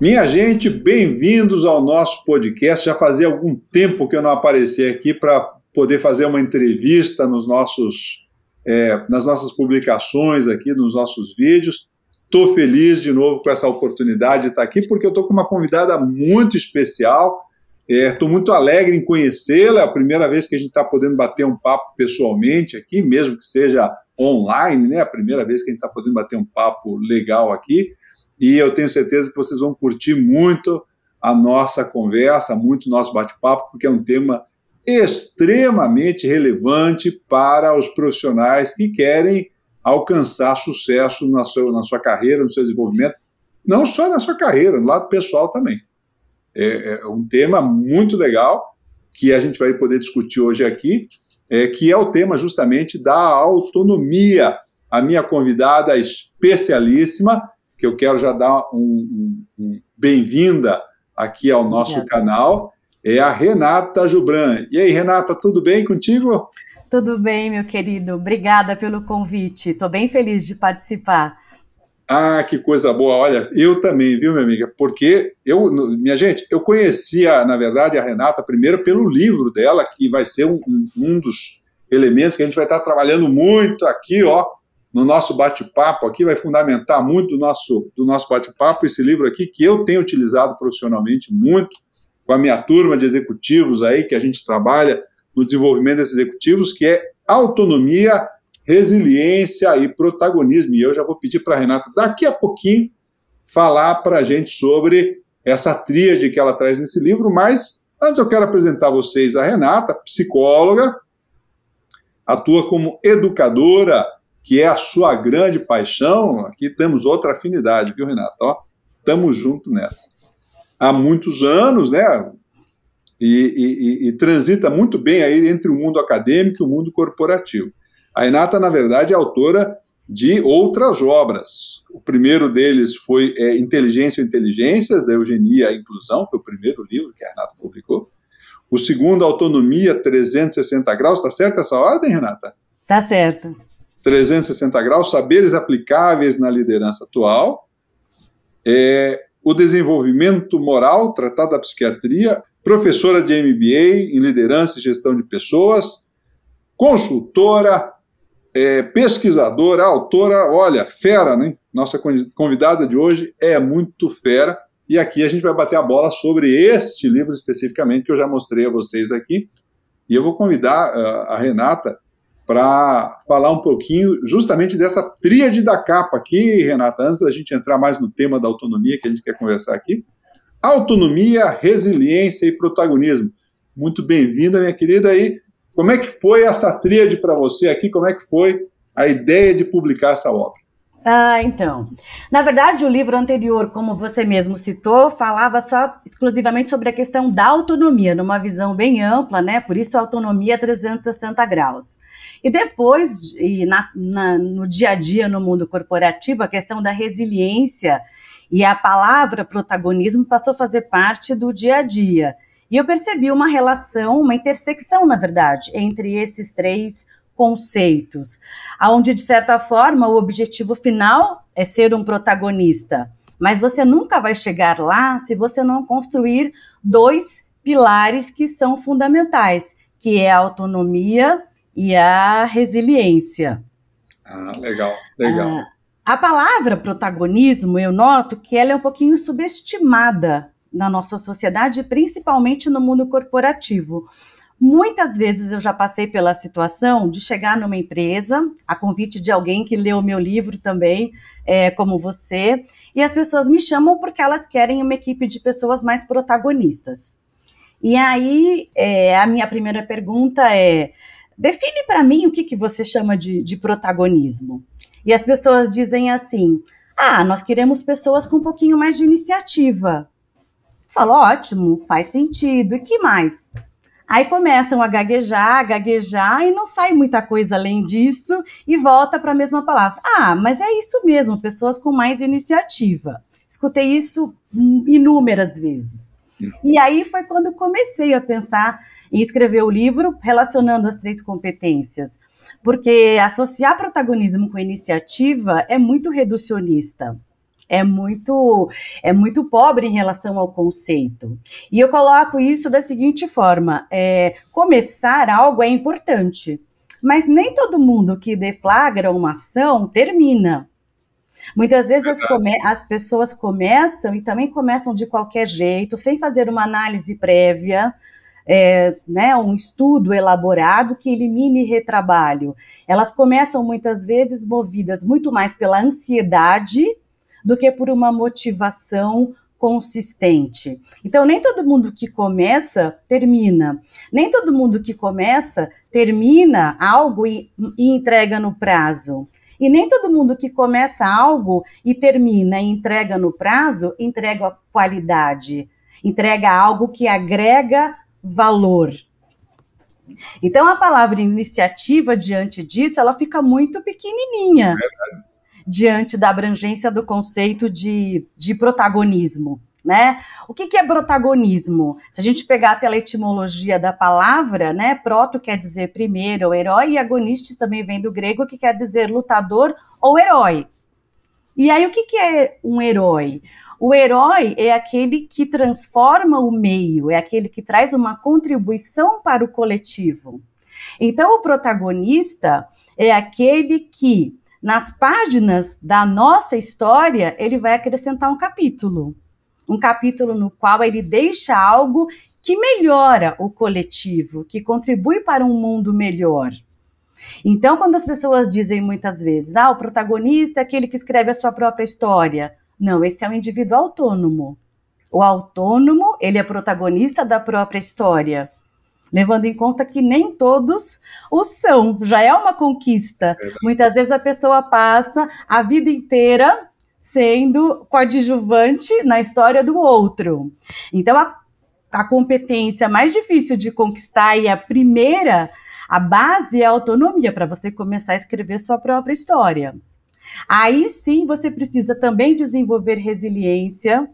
Minha gente, bem-vindos ao nosso podcast. Já fazia algum tempo que eu não aparecia aqui para poder fazer uma entrevista nos nossos, é, nas nossas publicações aqui, nos nossos vídeos. Estou feliz de novo com essa oportunidade de estar aqui, porque eu estou com uma convidada muito especial. Estou é, muito alegre em conhecê-la. É a primeira vez que a gente está podendo bater um papo pessoalmente aqui, mesmo que seja online, né? A primeira vez que a gente está podendo bater um papo legal aqui e eu tenho certeza que vocês vão curtir muito a nossa conversa, muito o nosso bate-papo, porque é um tema extremamente relevante para os profissionais que querem alcançar sucesso na sua, na sua carreira, no seu desenvolvimento, não só na sua carreira, no lado pessoal também. É, é um tema muito legal que a gente vai poder discutir hoje aqui, é, que é o tema justamente da autonomia. A minha convidada especialíssima que eu quero já dar um, um, um bem-vinda aqui ao nosso Obrigada. canal, é a Renata Jubran. E aí, Renata, tudo bem contigo? Tudo bem, meu querido. Obrigada pelo convite. Estou bem feliz de participar. Ah, que coisa boa. Olha, eu também, viu, minha amiga? Porque eu, minha gente, eu conhecia, na verdade, a Renata primeiro pelo livro dela, que vai ser um, um dos elementos que a gente vai estar trabalhando muito aqui, ó, no nosso bate-papo aqui, vai fundamentar muito do nosso, do nosso bate-papo esse livro aqui, que eu tenho utilizado profissionalmente muito com a minha turma de executivos aí, que a gente trabalha no desenvolvimento desses executivos, que é autonomia, resiliência e protagonismo. E eu já vou pedir para a Renata, daqui a pouquinho, falar para a gente sobre essa tríade que ela traz nesse livro, mas antes eu quero apresentar a vocês a Renata, psicóloga, atua como educadora, que é a sua grande paixão, aqui temos outra afinidade, viu, Renato? Ó, tamo junto nessa. Há muitos anos, né? E, e, e, transita muito bem aí entre o mundo acadêmico e o mundo corporativo. A Renata, na verdade, é autora de outras obras. O primeiro deles foi é, Inteligência e Inteligências, da Eugenia e Inclusão, foi o primeiro livro que a Renata publicou. O segundo, Autonomia 360 Graus. Está certa essa ordem, Renata? Está certo. 360 graus, saberes aplicáveis na liderança atual, é, o desenvolvimento moral, tratado da psiquiatria, professora de MBA em liderança e gestão de pessoas, consultora, é, pesquisadora, autora, olha, fera, né? Nossa convidada de hoje é muito fera. E aqui a gente vai bater a bola sobre este livro especificamente que eu já mostrei a vocês aqui. E eu vou convidar uh, a Renata para falar um pouquinho justamente dessa tríade da capa aqui, Renata, antes da gente entrar mais no tema da autonomia que a gente quer conversar aqui. Autonomia, resiliência e protagonismo. Muito bem-vinda, minha querida. aí. Como é que foi essa tríade para você aqui? Como é que foi a ideia de publicar essa obra? Ah, então. Na verdade, o livro anterior, como você mesmo citou, falava só exclusivamente sobre a questão da autonomia, numa visão bem ampla, né? Por isso, autonomia 360 graus. E depois, e na, na, no dia a dia, no mundo corporativo, a questão da resiliência e a palavra protagonismo passou a fazer parte do dia a dia. E eu percebi uma relação, uma intersecção, na verdade, entre esses três conceitos, aonde de certa forma o objetivo final é ser um protagonista, mas você nunca vai chegar lá se você não construir dois pilares que são fundamentais, que é a autonomia e a resiliência. Ah, legal, legal. Ah, a palavra protagonismo, eu noto que ela é um pouquinho subestimada na nossa sociedade, principalmente no mundo corporativo. Muitas vezes eu já passei pela situação de chegar numa empresa, a convite de alguém que leu meu livro também, é, como você, e as pessoas me chamam porque elas querem uma equipe de pessoas mais protagonistas. E aí, é, a minha primeira pergunta é: define para mim o que, que você chama de, de protagonismo. E as pessoas dizem assim: ah, nós queremos pessoas com um pouquinho mais de iniciativa. Falo, ótimo, faz sentido. E que mais? Aí começam a gaguejar, a gaguejar e não sai muita coisa além disso e volta para a mesma palavra. Ah, mas é isso mesmo, pessoas com mais iniciativa. Escutei isso inúmeras vezes. E aí foi quando comecei a pensar em escrever o livro relacionando as três competências. Porque associar protagonismo com iniciativa é muito reducionista. É muito é muito pobre em relação ao conceito. E eu coloco isso da seguinte forma: é, começar algo é importante, mas nem todo mundo que deflagra uma ação termina. Muitas vezes as, as, pessoas começam e também começam de qualquer jeito, sem fazer uma análise prévia, é, né, um estudo elaborado que elimine retrabalho. Elas começam muitas vezes movidas muito mais pela ansiedade do que por uma motivação consistente. Então, nem todo mundo que começa termina. Nem todo mundo que começa termina algo e, e entrega no prazo. E nem todo mundo que começa algo e termina e entrega no prazo, entrega qualidade, entrega algo que agrega valor. Então a palavra iniciativa diante disso, ela fica muito pequenininha. É diante da abrangência do conceito de, de protagonismo. Né? O que, que, é protagonismo? Se a gente pegar pela etimologia da palavra, né, proto quer dizer primeiro, herói, e agonistes também vem do grego, que quer dizer lutador ou herói. E aí, o que, que é um herói? O herói é aquele que transforma o meio, é aquele que traz uma contribuição para o coletivo. Então, o protagonista é aquele que nas páginas da nossa história, ele vai acrescentar um capítulo. Um capítulo no qual ele deixa algo que melhora o coletivo, que contribui para um mundo melhor. Então, quando as pessoas dizem muitas vezes, ah, o protagonista é aquele que escreve a sua própria história. Não, esse é um indivíduo autônomo. O autônomo, ele é protagonista da própria história levando em conta que nem todos o são, já é uma conquista. Muitas vezes a pessoa passa a vida inteira sendo coadjuvante na história do outro. Então, a, a competência mais difícil de conquistar e a primeira, a base é a autonomia para você começar a escrever sua própria história. Aí sim você precisa também desenvolver resiliência,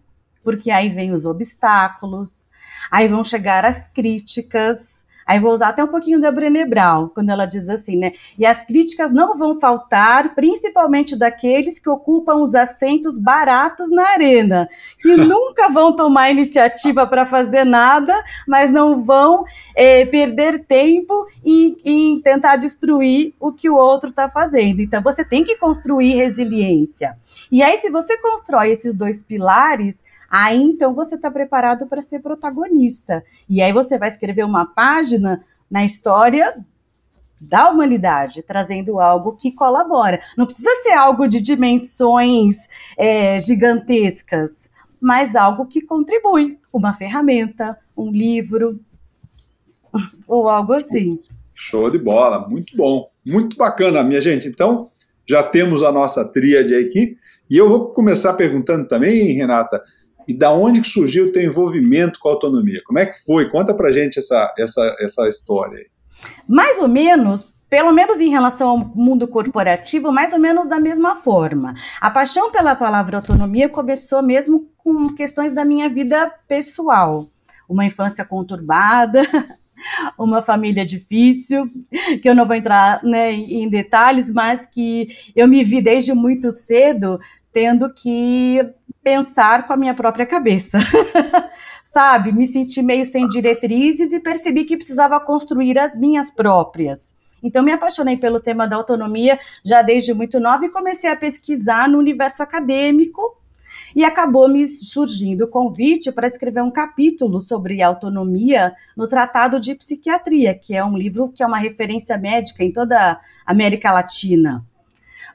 porque aí vem os obstáculos, Aí vão chegar as críticas. Aí vou usar até um pouquinho da Brené Brown, quando ela diz assim, né? E as críticas não vão faltar, principalmente daqueles que ocupam os assentos baratos na arena, que nunca vão tomar iniciativa para fazer nada, mas não vão é, perder tempo em, em tentar destruir o que o outro está fazendo. Então você tem que construir resiliência. E aí, se você constrói esses dois pilares, Aí então você está preparado para ser protagonista. E aí você vai escrever uma página na história da humanidade, trazendo algo que colabora. Não precisa ser algo de dimensões é, gigantescas, mas algo que contribui. Uma ferramenta, um livro, ou algo assim. Show de bola, muito bom, muito bacana, minha gente. Então, já temos a nossa tríade aqui. E eu vou começar perguntando também, Renata, e da onde que surgiu o teu envolvimento com a autonomia? Como é que foi? Conta pra gente essa, essa, essa história aí. Mais ou menos pelo menos em relação ao mundo corporativo, mais ou menos da mesma forma. A paixão pela palavra autonomia começou mesmo com questões da minha vida pessoal. Uma infância conturbada, uma família difícil, que eu não vou entrar né, em detalhes, mas que eu me vi desde muito cedo tendo que pensar com a minha própria cabeça. Sabe? Me senti meio sem diretrizes e percebi que precisava construir as minhas próprias. Então, me apaixonei pelo tema da autonomia já desde muito nova e comecei a pesquisar no universo acadêmico. E acabou me surgindo o convite para escrever um capítulo sobre autonomia no Tratado de Psiquiatria, que é um livro que é uma referência médica em toda a América Latina.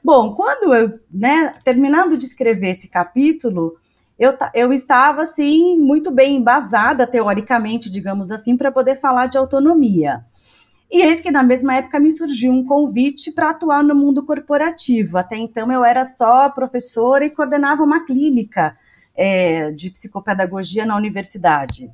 Bom, quando eu, né, terminando de escrever esse capítulo, eu, eu estava, assim, muito bem embasada, teoricamente, digamos assim, para poder falar de autonomia. E eis que na mesma época me surgiu um convite para atuar no mundo corporativo. Até então eu era só professora e coordenava uma clínica é, de psicopedagogia na universidade.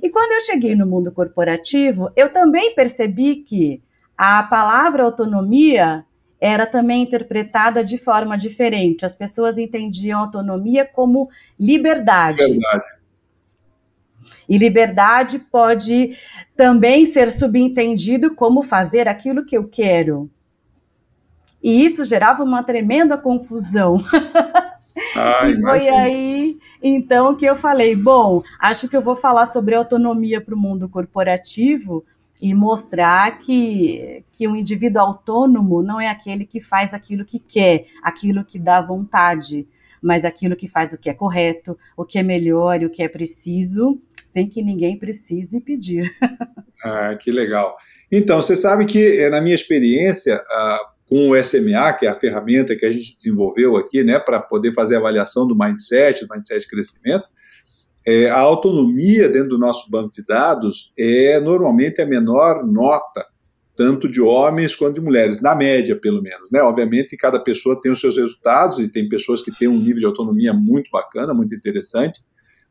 E quando eu cheguei no mundo corporativo, eu também percebi que a palavra autonomia era também interpretada de forma diferente. As pessoas entendiam autonomia como liberdade. liberdade. E liberdade pode também ser subentendido como fazer aquilo que eu quero. E isso gerava uma tremenda confusão. Ah, e foi aí, então, que eu falei: bom, acho que eu vou falar sobre autonomia para o mundo corporativo e mostrar que, que um indivíduo autônomo não é aquele que faz aquilo que quer, aquilo que dá vontade, mas aquilo que faz o que é correto, o que é melhor e o que é preciso, sem que ninguém precise pedir. Ah, que legal. Então, você sabe que, eh, na minha experiência, ah, com o SMA, que é a ferramenta que a gente desenvolveu aqui, né, para poder fazer a avaliação do mindset, do mindset de crescimento, é, a autonomia dentro do nosso banco de dados é normalmente a menor nota, tanto de homens quanto de mulheres, na média, pelo menos. Né? Obviamente, cada pessoa tem os seus resultados e tem pessoas que têm um nível de autonomia muito bacana, muito interessante,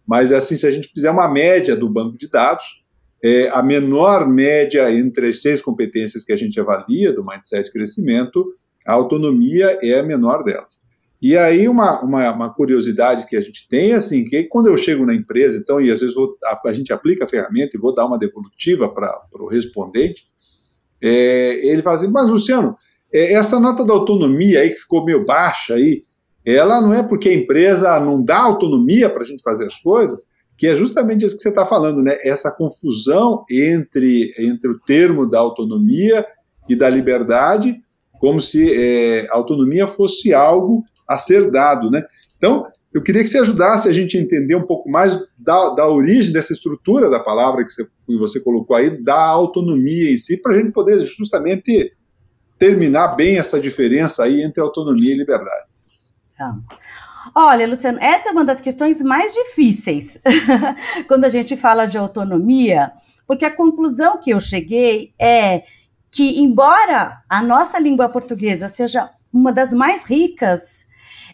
mas assim, se a gente fizer uma média do banco de dados, é, a menor média entre as seis competências que a gente avalia do mindset crescimento, a autonomia é a menor delas. E aí uma, uma, uma, curiosidade que a gente tem, assim, que quando eu chego na empresa, então, e às vezes vou, a, a, gente aplica a ferramenta e vou dar uma devolutiva para o respondente, é, ele fala assim, mas Luciano, é, essa nota da autonomia aí que ficou meio baixa aí, ela não é porque a empresa não dá autonomia para a gente fazer as coisas, que é justamente isso que você está falando, né? Essa confusão entre, entre o termo da autonomia e da liberdade, como se é, autonomia fosse algo a ser dado, né? Então, eu queria que você ajudasse a gente a entender um pouco mais da, da origem dessa estrutura da palavra que você, que você colocou aí, da autonomia em si, para a gente poder justamente terminar bem essa diferença aí entre autonomia e liberdade. Tá. Olha, Luciano, essa é uma das questões mais difíceis quando a gente fala de autonomia, porque a conclusão que eu cheguei é que, embora a nossa língua portuguesa seja uma das mais ricas,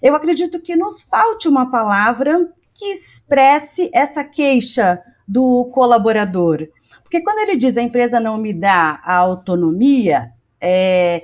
eu acredito que nos falte uma palavra que expresse essa queixa do colaborador. Porque quando ele diz a empresa não me dá a autonomia, é,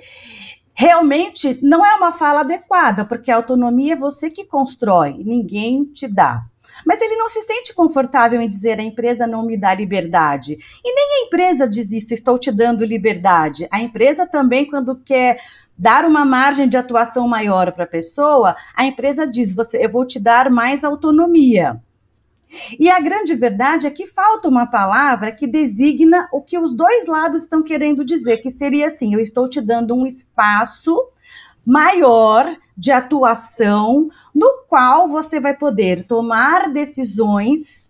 realmente não é uma fala adequada, porque a autonomia é você que constrói, ninguém te dá. Mas ele não se sente confortável em dizer a empresa não me dá liberdade. E nem a empresa diz isso, estou te dando liberdade. A empresa também, quando quer dar uma margem de atuação maior para a pessoa, a empresa diz: você, eu vou te dar mais autonomia. E a grande verdade é que falta uma palavra que designa o que os dois lados estão querendo dizer, que seria assim: eu estou te dando um espaço maior de atuação no qual você vai poder tomar decisões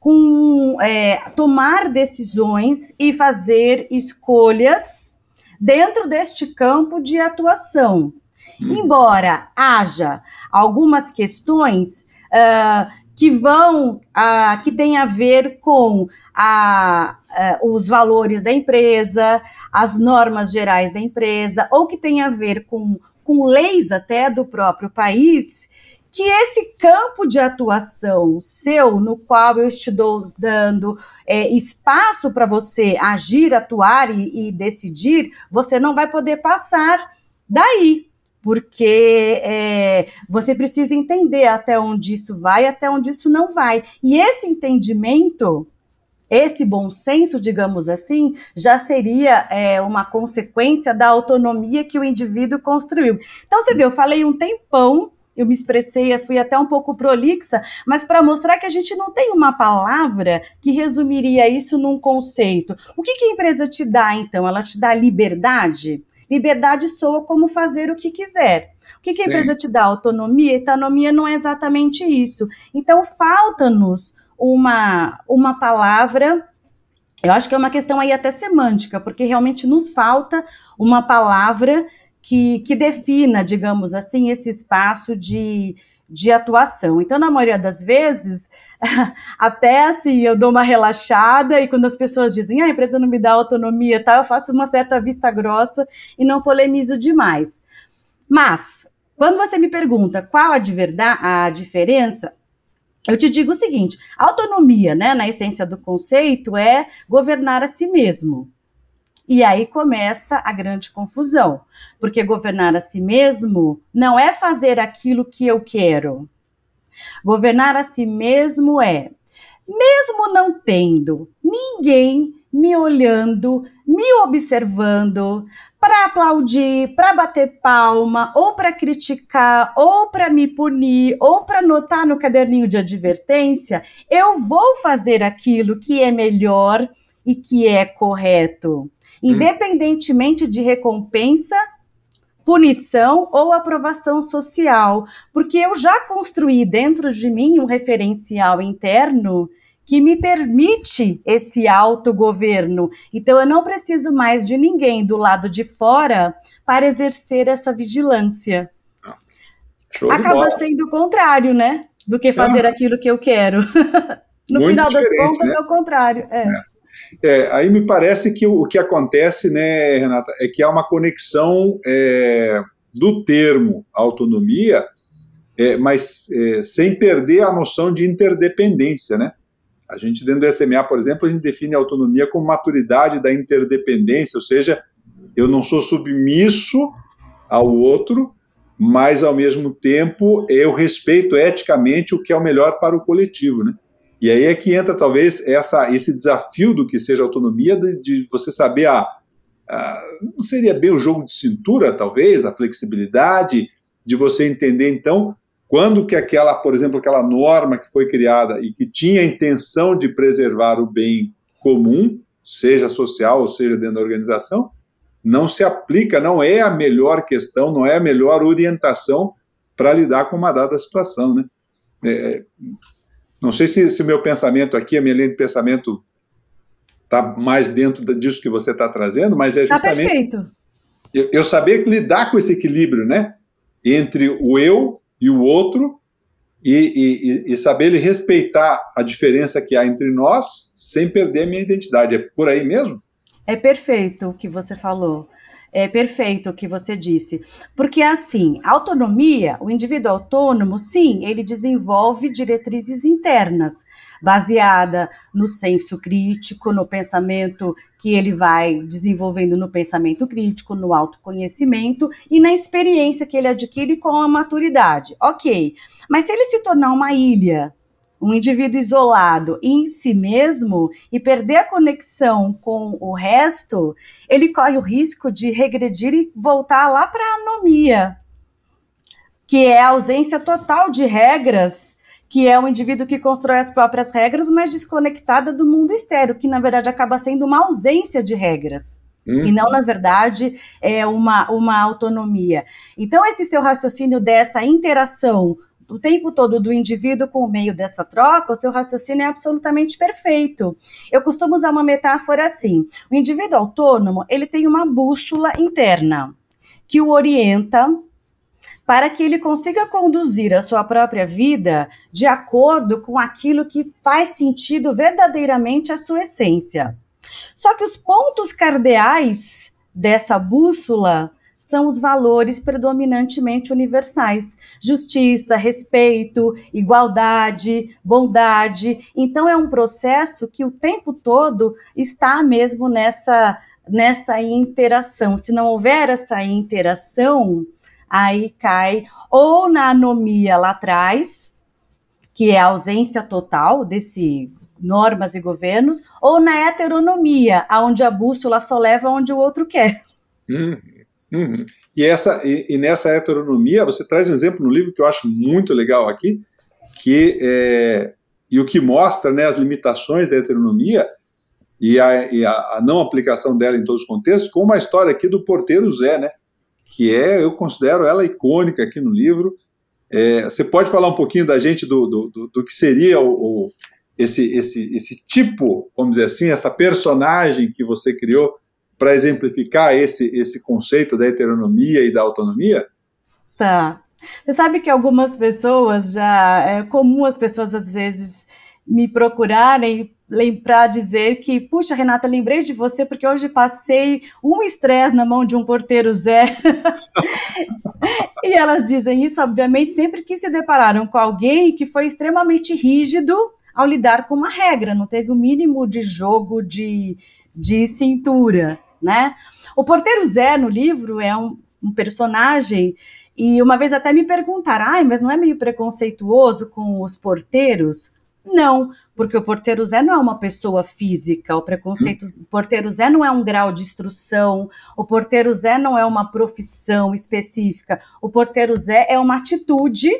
com é, tomar decisões e fazer escolhas dentro deste campo de atuação. Hum. Embora haja algumas questões uh, que vão, ah, que tem a ver com a, ah, os valores da empresa, as normas gerais da empresa, ou que tem a ver com, com leis até do próprio país, que esse campo de atuação seu, no qual eu estou dando é, espaço para você agir, atuar e, e decidir, você não vai poder passar daí porque é, você precisa entender até onde isso vai, até onde isso não vai. E esse entendimento, esse bom senso, digamos assim, já seria é, uma consequência da autonomia que o indivíduo construiu. Então, você vê, eu falei um tempão eu me expressei, fui até um pouco prolixa, mas para mostrar que a gente não tem uma palavra que resumiria isso num conceito. O que, que a empresa te dá, então? Ela te dá liberdade? Liberdade soa como fazer o que quiser. O que, que a empresa te dá? Autonomia? Autonomia não é exatamente isso. Então, falta-nos uma, uma palavra. Eu acho que é uma questão aí até semântica, porque realmente nos falta uma palavra que, que defina, digamos assim, esse espaço de, de atuação. Então, na maioria das vezes, até assim, eu dou uma relaxada e quando as pessoas dizem, ah, a empresa não me dá autonomia, tá, eu faço uma certa vista grossa e não polemizo demais. Mas, quando você me pergunta qual a, de verdade, a diferença, eu te digo o seguinte: autonomia, né, na essência do conceito, é governar a si mesmo. E aí começa a grande confusão, porque governar a si mesmo não é fazer aquilo que eu quero, Governar a si mesmo é, mesmo não tendo ninguém, me olhando, me observando, para aplaudir, para bater palma, ou para criticar, ou para me punir, ou para anotar no caderninho de advertência, eu vou fazer aquilo que é melhor e que é correto, hum. independentemente de recompensa punição ou aprovação social, porque eu já construí dentro de mim um referencial interno que me permite esse autogoverno. Então eu não preciso mais de ninguém do lado de fora para exercer essa vigilância. Acaba sendo o contrário, né? Do que fazer ah. aquilo que eu quero. no final das contas né? é o contrário. É. é. É, aí me parece que o, o, que acontece, né, Renata, é que há uma conexão é, do termo autonomia, é, mas é, sem perder a noção de interdependência, né? A gente, dentro do SMA, por exemplo, a gente define a autonomia como maturidade da interdependência, ou seja, eu não sou submisso ao outro, mas ao mesmo tempo eu respeito eticamente o que é o melhor para o coletivo, né? E aí é que entra talvez essa, esse desafio do que seja autonomia, de, de você saber a, a, não seria bem o jogo de cintura, talvez, a flexibilidade, de você entender então quando que aquela, por exemplo, aquela norma que foi criada e que tinha a intenção de preservar o bem comum, seja social ou seja dentro da organização, não se aplica, não é a melhor questão, não é a melhor orientação para lidar com uma dada situação, né? É, não sei se o meu pensamento aqui, a minha linha de pensamento está mais dentro disso que você está trazendo, mas é tá justamente. Tá. Eu, eu saber lidar com esse equilíbrio, né? Entre o eu e o outro, e, e, e, saber ele respeitar a diferença que há entre nós sem perder a minha identidade. É por aí mesmo? É perfeito o que você falou é perfeito o que você disse. Porque, assim, autonomia, o indivíduo autônomo, sim, ele desenvolve diretrizes internas, baseada no senso crítico, no pensamento que ele vai desenvolvendo no pensamento crítico, no autoconhecimento e na experiência que ele adquire com a maturidade. Ok, mas se ele se tornar uma ilha, um indivíduo isolado em si mesmo e perder a conexão com o resto, ele corre o risco de regredir e voltar lá para a anomia, que é a ausência total de regras, que é um indivíduo que constrói as próprias regras, mas desconectada do mundo externo, que na verdade acaba sendo uma ausência de regras. Uhum. E não, na verdade, é uma, uma autonomia. Então, esse seu raciocínio dessa interação o tempo todo do indivíduo com o meio dessa troca, o seu raciocínio é absolutamente perfeito. Eu costumo usar uma metáfora assim: o indivíduo autônomo ele tem uma bússola interna que o orienta para que ele consiga conduzir a sua própria vida de acordo com aquilo que faz sentido verdadeiramente à sua essência. Só que os pontos cardeais dessa bússola são os valores predominantemente universais: justiça, respeito, igualdade, bondade. Então é um processo que o tempo todo está mesmo nessa nessa interação. Se não houver essa interação, aí cai ou na anomia lá atrás, que é a ausência total desse normas e governos, ou na heteronomia, onde a bússola só leva onde o outro quer. Hum, Uhum. E, essa, e, e, nessa heteronomia, você traz um exemplo no livro que eu acho muito legal aqui, que é, e o que mostra né, as limitações da heteronomia e, a, e a, a, não aplicação dela em todos os contextos, com uma história aqui do porteiro Zé, né, que é, eu considero ela icônica aqui no livro. É, você pode falar um pouquinho da gente do, do, do, do que seria o, o, esse, esse, esse tipo, vamos dizer assim, essa personagem que você criou para exemplificar esse, esse conceito da heteronomia e da autonomia? Tá. Você sabe que algumas pessoas já. É comum as pessoas às vezes me procurarem para dizer que, puxa, Renata, lembrei de você porque hoje passei um estresse na mão de um porteiro Zé. e elas dizem isso, obviamente, sempre que se depararam com alguém que foi extremamente rígido ao lidar com uma regra, não teve o mínimo de jogo de, de cintura né? O porteiro Zé no livro é um, um personagem e uma vez até me perguntaram, ai, mas não é meio preconceituoso com os porteiros? Não, porque o porteiro Zé não é uma pessoa física, o preconceito, o porteiro Zé não é um grau de instrução, o porteiro Zé não é uma profissão específica, o porteiro Zé é uma atitude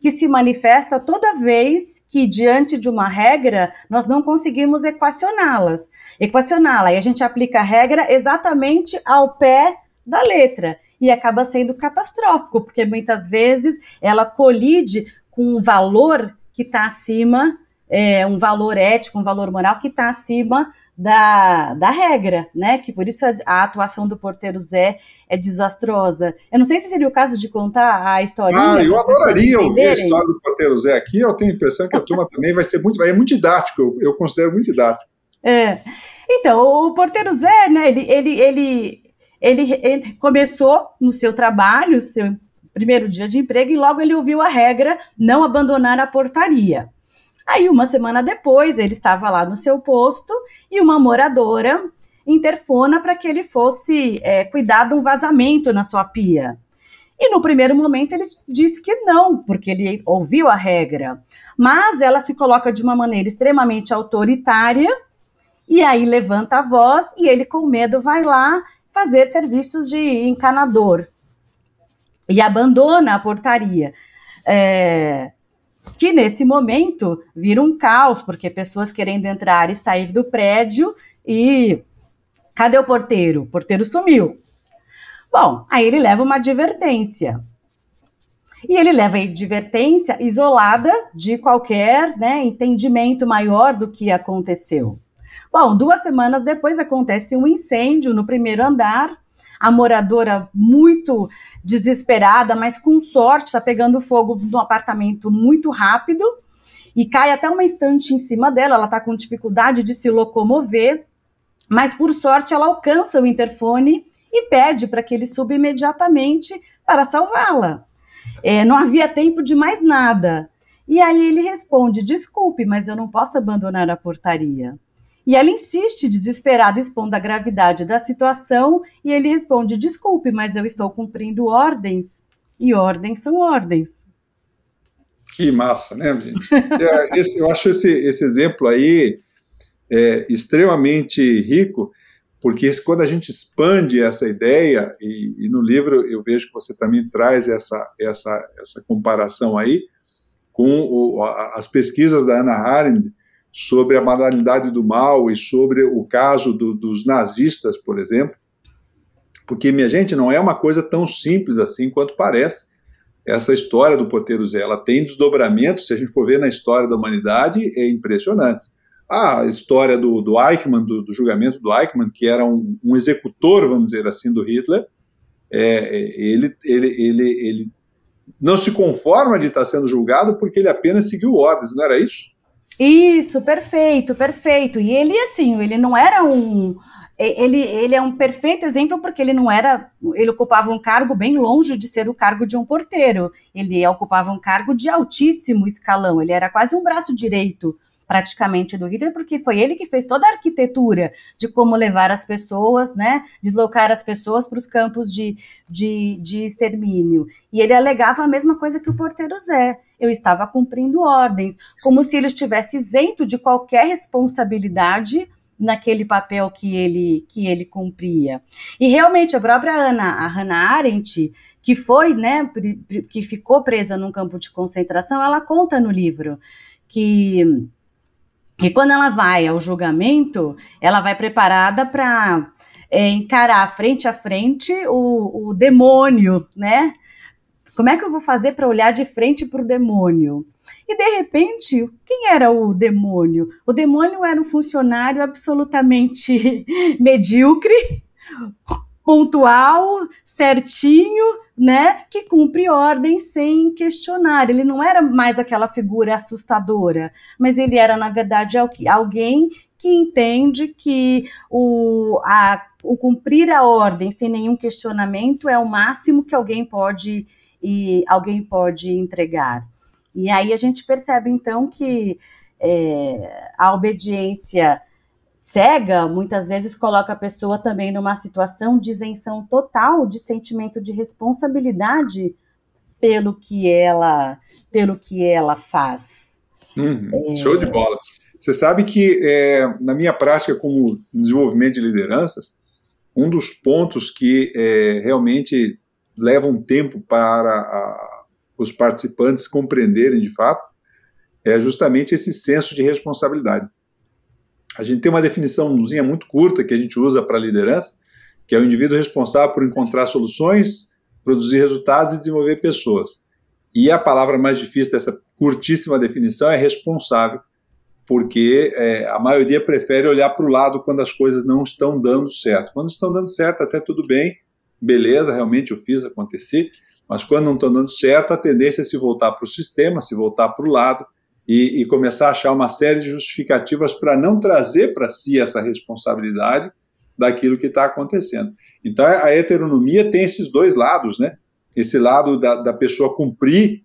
que se manifesta toda vez que, diante de uma regra, nós não conseguimos equacioná-las. Equacioná-la, e a gente aplica a regra exatamente ao pé da letra. E acaba sendo catastrófico, porque muitas vezes ela colide com um valor que está acima, é, um valor ético, um valor moral que está acima da, da regra, né? Que por isso a, a, atuação do porteiro Zé é desastrosa. Eu não sei se seria o caso de contar a história. Ah, eu adoraria ouvir a história do porteiro Zé aqui. Eu tenho a impressão que a turma também vai ser muito, é muito didático. Eu, eu considero muito didático. É. Então, o porteiro Zé, né? Ele, ele, ele, ele começou no seu trabalho, seu primeiro dia de emprego, e logo ele ouviu a regra não abandonar a portaria. Aí, uma semana depois, ele estava lá no seu posto e uma moradora interfona para que ele fosse é, cuidar de um vazamento na sua pia. E no primeiro momento ele disse que não, porque ele ouviu a regra. Mas ela se coloca de uma maneira extremamente autoritária e aí levanta a voz e ele, com medo, vai lá fazer serviços de encanador e abandona a portaria. É, que nesse momento vira um caos, porque pessoas querendo entrar e sair do prédio e cadê o porteiro? O porteiro sumiu. Bom, aí ele leva uma advertência. E ele leva a advertência isolada de qualquer né, entendimento maior do que aconteceu. Bom, duas semanas depois acontece um incêndio no primeiro andar. A moradora, muito desesperada, mas com sorte, está pegando fogo no apartamento muito rápido e cai até uma estante em cima dela. Ela está com dificuldade de se locomover, mas por sorte ela alcança o interfone e pede para que ele suba imediatamente para salvá-la. É, não havia tempo de mais nada. E aí ele responde: Desculpe, mas eu não posso abandonar a portaria. E ela insiste, desesperada, expondo a gravidade da situação, e ele responde: Desculpe, mas eu estou cumprindo ordens, e ordens são ordens. Que massa, né, gente? É, esse, eu acho esse, esse exemplo aí é, extremamente rico, porque quando a gente expande essa ideia, e, e, no livro eu vejo que você também traz essa, essa, essa comparação aí com o, as pesquisas da Ana Arendt, sobre a banalidade do mal e sobre o caso do, dos nazistas, por exemplo, porque, minha gente, não é uma coisa tão simples assim quanto parece. Essa história do porteiro Zé, ela tem desdobramentos, se a gente for ver na história da humanidade, é impressionante. Ah, a história do, do Eichmann, do, do, julgamento do Eichmann, que era um, um, executor, vamos dizer assim, do Hitler, é, ele, ele, ele, ele não se conforma de estar sendo julgado porque ele apenas seguiu ordens, não era isso? Isso, perfeito, perfeito. E ele, assim, ele não era um. Ele, ele é um perfeito exemplo porque ele não era. Ele ocupava um cargo bem longe de ser o cargo de um porteiro. Ele ocupava um cargo de altíssimo escalão. Ele era quase um braço direito praticamente do Hitler, porque foi ele que fez toda a arquitetura de como levar as pessoas, né, deslocar as pessoas para os campos de, de, de extermínio. E ele alegava a mesma coisa que o porteiro Zé. Eu estava cumprindo ordens, como se ele estivesse isento de qualquer responsabilidade naquele papel que ele que ele cumpria. E realmente a própria Ana, a Hannah Arendt, que foi, né, que ficou presa num campo de concentração, ela conta no livro que e quando ela vai ao julgamento, ela vai preparada para é, encarar frente a frente o, o demônio, né? Como é que eu vou fazer para olhar de frente para o demônio? E de repente, quem era o demônio? O demônio era um funcionário absolutamente medíocre, pontual, certinho, né, que cumpre ordens sem questionar. Ele não era mais aquela figura assustadora, mas ele era, na verdade, alguém que entende que o, a, o cumprir a ordem sem nenhum questionamento é o máximo que alguém pode e alguém pode entregar. E aí a gente percebe então que é, a obediência cega, muitas vezes coloca a pessoa também numa situação de isenção total de sentimento de responsabilidade pelo que ela, pelo que ela faz. Uhum, é... Show de bola. Você sabe que é, na minha prática como desenvolvimento de lideranças, um dos pontos que é, realmente leva um tempo para a, os participantes compreenderem de fato é justamente esse senso de responsabilidade. A gente tem uma definiçãozinha muito curta que a gente usa para liderança, que é o indivíduo responsável por encontrar soluções, produzir resultados e desenvolver pessoas. E a palavra mais difícil dessa curtíssima definição é responsável, porque é, a maioria prefere olhar para o lado quando as coisas não estão dando certo. Quando estão dando certo, até tudo bem, beleza, realmente eu fiz acontecer, mas quando não estão dando certo, a tendência é se voltar para o sistema, se voltar para o lado e, e, começar a achar uma série de justificativas para não trazer para si essa responsabilidade daquilo que está acontecendo. Então a heteronomia tem esses dois lados, né? Esse lado da, da pessoa cumprir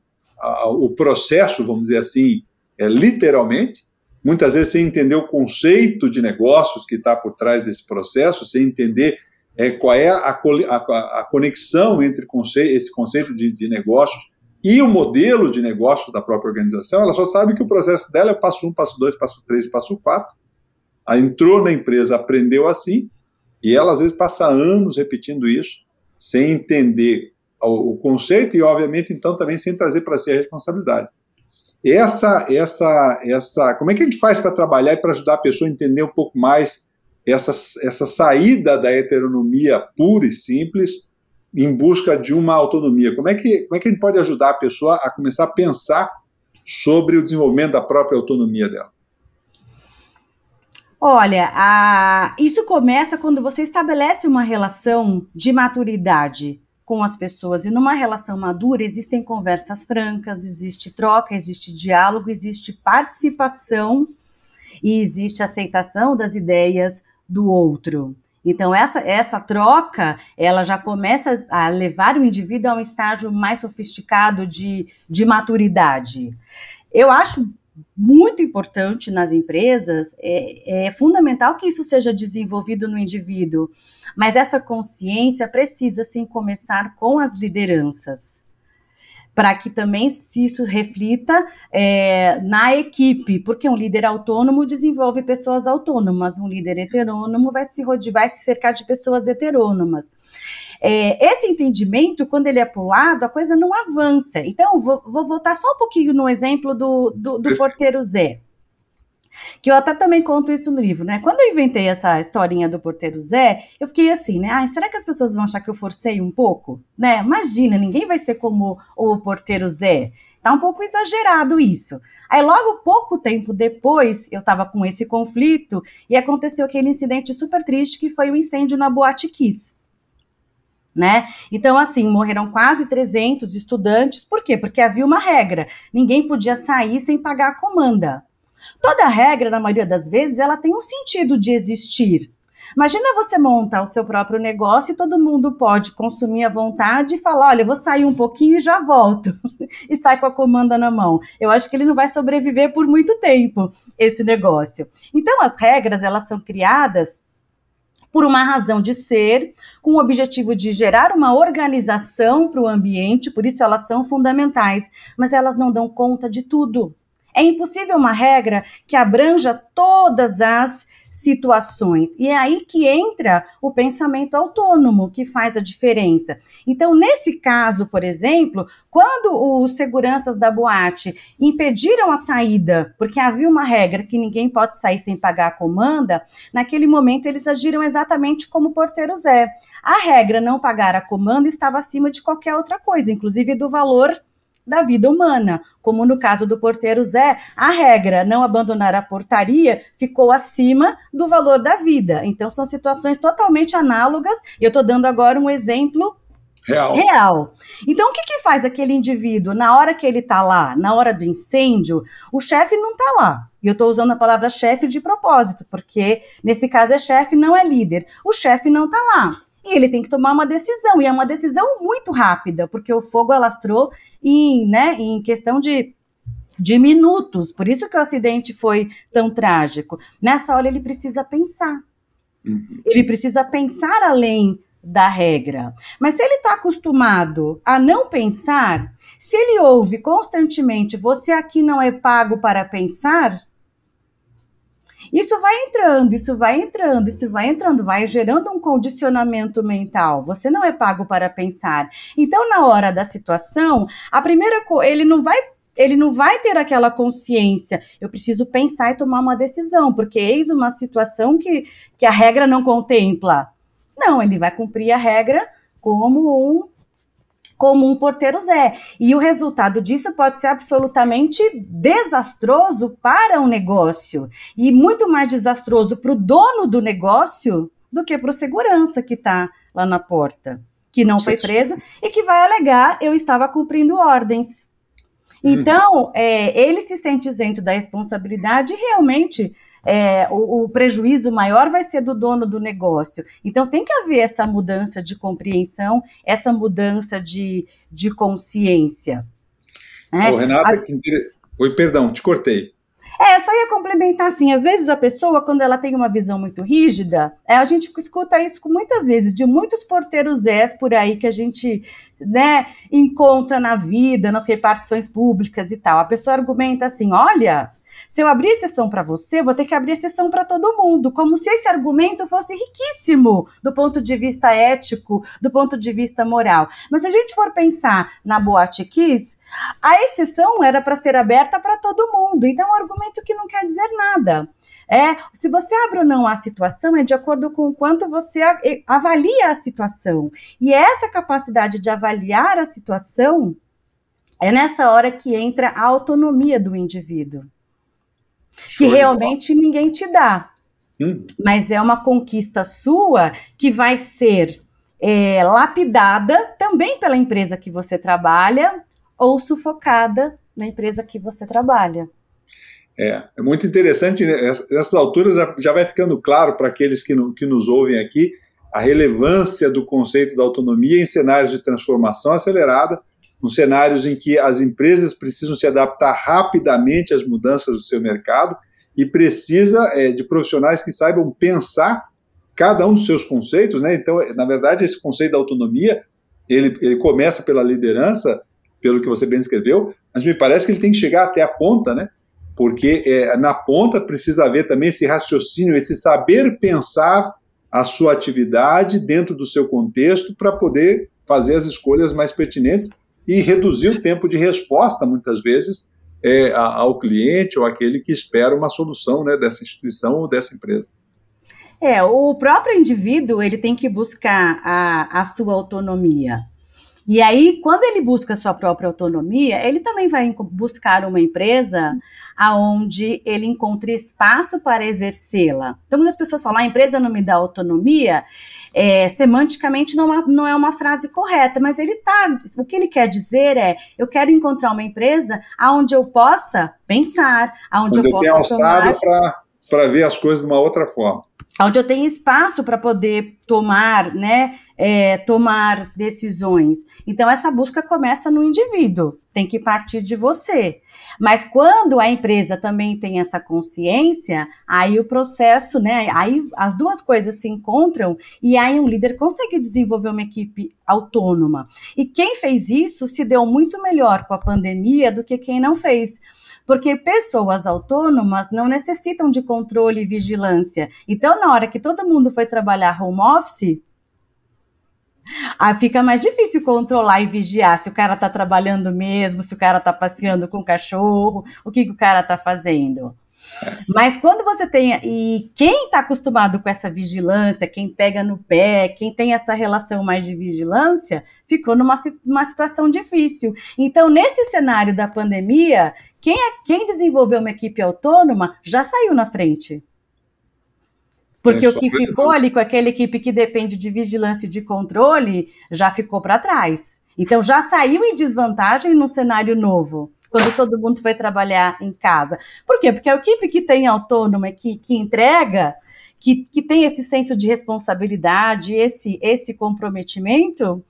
o processo, vamos dizer assim, é, literalmente, muitas vezes sem entender o conceito de negócios que está por trás desse processo, sem entender é, qual é a, a, a conexão entre conceito, esse conceito de, de, negócios e o modelo de negócios da própria organização, ela só sabe que o processo dela é passo 1, um, passo 2, passo 3, passo 4. Ela entrou na empresa, aprendeu assim, e ela às vezes passa anos repetindo isso, sem entender o, o conceito e, obviamente, então também sem trazer para si a responsabilidade. Essa, essa, essa, como é que a gente faz para trabalhar e para ajudar a pessoa a entender um pouco mais essa, essa saída da heteronomia pura e simples em busca de uma autonomia? Como é, que, como é que a gente pode ajudar a pessoa a começar a pensar sobre o desenvolvimento da própria autonomia dela? Olha, a... isso começa quando você estabelece uma relação de maturidade com as pessoas. E numa relação madura existem conversas francas, existe troca, existe diálogo, existe participação e existe aceitação das ideias do outro. Então essa essa troca, ela já começa a levar o indivíduo a um estágio mais sofisticado de, de maturidade. Eu acho muito importante nas empresas, é, é fundamental que isso seja desenvolvido no indivíduo, mas essa consciência precisa sim começar com as lideranças para que também se isso reflita é, na equipe, porque um líder autônomo desenvolve pessoas autônomas, um líder heterônomo vai se, vai se cercar de pessoas heterônomas. É, esse entendimento, quando ele é pulado, a coisa não avança. Então, vou, vou voltar só um pouquinho no exemplo do, do, do porteiro Zé. Que eu até também conto isso no livro, né? Quando eu inventei essa historinha do porteiro Zé, eu fiquei assim, né? Ai, será que as pessoas vão achar que eu forcei um pouco? Né? Imagina, ninguém vai ser como o porteiro Zé. Tá um pouco exagerado isso. Aí, logo pouco tempo depois, eu tava com esse conflito e aconteceu aquele incidente super triste que foi o incêndio na Boate Kiss né? Então, assim, morreram quase 300 estudantes, por quê? Porque havia uma regra, ninguém podia sair sem pagar a comanda. Toda regra, na maioria das vezes, ela tem um sentido de existir. Imagina você montar o seu próprio negócio e todo mundo pode consumir à vontade e falar: olha, eu vou sair um pouquinho e já volto. e sai com a comanda na mão. Eu acho que ele não vai sobreviver por muito tempo, esse negócio. Então, as regras, elas são criadas por uma razão de ser, com o objetivo de gerar uma organização para o ambiente, por isso elas são fundamentais, mas elas não dão conta de tudo. É impossível uma regra que abranja todas as situações. E é aí que entra o pensamento autônomo, que faz a diferença. Então, nesse caso, por exemplo, quando os seguranças da boate impediram a saída, porque havia uma regra que ninguém pode sair sem pagar a comanda, naquele momento eles agiram exatamente como o porteiro Zé. A regra não pagar a comanda estava acima de qualquer outra coisa, inclusive do valor da vida humana. Como no caso do porteiro Zé, a regra não abandonar a portaria ficou acima do valor da vida. Então são situações totalmente análogas. Eu estou dando agora um exemplo Real. Real. Então, o que, que faz aquele indivíduo na hora que ele está lá, na hora do incêndio? O chefe não está lá. E eu estou usando a palavra chefe de propósito, porque nesse caso é chefe, não é líder. O chefe não está lá. E ele tem que tomar uma decisão, e é uma decisão muito rápida, porque o fogo alastrou em, né, em questão de de minutos. Por isso que o acidente foi tão trágico. Nessa hora ele precisa pensar. Uhum. Ele precisa pensar além da regra. Mas se ele está acostumado a não pensar, se ele ouve constantemente você aqui não é pago para pensar, isso vai entrando, isso vai entrando, isso vai entrando, vai gerando um condicionamento mental. Você não é pago para pensar. Então, na hora da situação, a primeira coisa, ele não vai ele não vai ter aquela consciência. Eu preciso pensar e tomar uma decisão, porque eis uma situação que, que a regra não contempla. Não, ele vai cumprir a regra como um como um porteiro Zé. E o resultado disso pode ser absolutamente desastroso para o negócio e muito mais desastroso para o dono do negócio do que para o segurança que está lá na porta, que não foi preso e que vai alegar eu estava cumprindo ordens. Então, é, ele se sente isento da responsabilidade e realmente é, o, o, prejuízo maior vai ser do dono do negócio. Então tem que haver essa mudança de compreensão, essa mudança de, de consciência. Né? Ô, Renata, As... Oi, perdão, te cortei. É, só ia complementar assim, às vezes a pessoa, quando ela tem uma visão muito rígida, é, a gente escuta isso muitas vezes, de muitos porteiros por aí que a gente né, encontra na vida, nas repartições públicas e tal. A pessoa argumenta assim: olha, se eu abrir exceção para você, vou ter que abrir exceção para todo mundo, como se esse argumento fosse riquíssimo do ponto de vista ético, do ponto de vista moral. Mas se a gente for pensar na Boate Kiss, a exceção era para ser aberta para todo mundo. Então, é um argumento que não quer dizer nada. É, se você abre ou não a situação é de acordo com o quanto você avalia a situação. E essa capacidade de avaliar a situação é nessa hora que entra a autonomia do indivíduo que realmente ninguém te dá. Hum. Mas é uma conquista sua que vai ser é, lapidada também pela empresa que você trabalha ou sufocada na empresa que você trabalha. É, é muito interessante, né? nessas alturas já vai ficando claro para aqueles que, no, que nos ouvem aqui a relevância do conceito da autonomia em cenários de transformação acelerada, nos cenários em que as empresas precisam se adaptar rapidamente às mudanças do seu mercado e precisa é, de profissionais que saibam pensar cada um dos seus conceitos, né? Então, na verdade, esse conceito da autonomia ele, ele começa pela liderança, pelo que você bem escreveu, mas me parece que ele tem que chegar até a ponta, né? Porque é, na ponta precisa haver também esse raciocínio, esse saber pensar a sua atividade dentro do seu contexto para poder fazer as escolhas mais pertinentes e reduzir o tempo de resposta, muitas vezes, é, ao cliente ou aquele que espera uma solução né, dessa instituição ou dessa empresa. É, o próprio indivíduo ele tem que buscar a, a sua autonomia. E aí, quando ele busca sua própria autonomia, ele também vai buscar uma empresa aonde ele encontre espaço para exercê-la. Então, quando as pessoas falam, ah, a empresa não me dá autonomia, é, semanticamente não, é, não é uma frase correta, mas ele tá. O que ele quer dizer é: eu quero encontrar uma empresa aonde eu possa pensar, aonde eu, eu possa. alçado para ver as coisas de uma outra forma. Onde eu tenho espaço para poder tomar, né? é, tomar decisões. Então, essa busca começa no indivíduo, tem que partir de você. Mas quando a empresa também tem essa consciência, aí o processo, né? Aí as duas coisas se encontram e aí um líder consegue desenvolver uma equipe autônoma. E quem fez isso se deu muito melhor com a pandemia do que quem não fez porque pessoas autônomas não necessitam de controle e vigilância. Então, na hora que todo mundo foi trabalhar home office, Aí fica mais difícil controlar e vigiar se o cara tá trabalhando mesmo, se o cara tá passeando com o cachorro, o que, que o cara tá fazendo. Mas quando você tem. E quem está acostumado com essa vigilância, quem pega no pé, quem tem essa relação mais de vigilância, ficou numa uma situação difícil. Então, nesse cenário da pandemia, quem, é, quem desenvolveu uma equipe autônoma já saiu na frente. Porque o que ficou ali com aquela equipe que depende de vigilância e de controle já ficou para trás. Então já saiu em desvantagem no cenário novo, quando todo mundo foi trabalhar em casa. Por quê? Porque a equipe que tem autônoma, que, que entrega, que, que tem esse senso de responsabilidade, esse, esse comprometimento,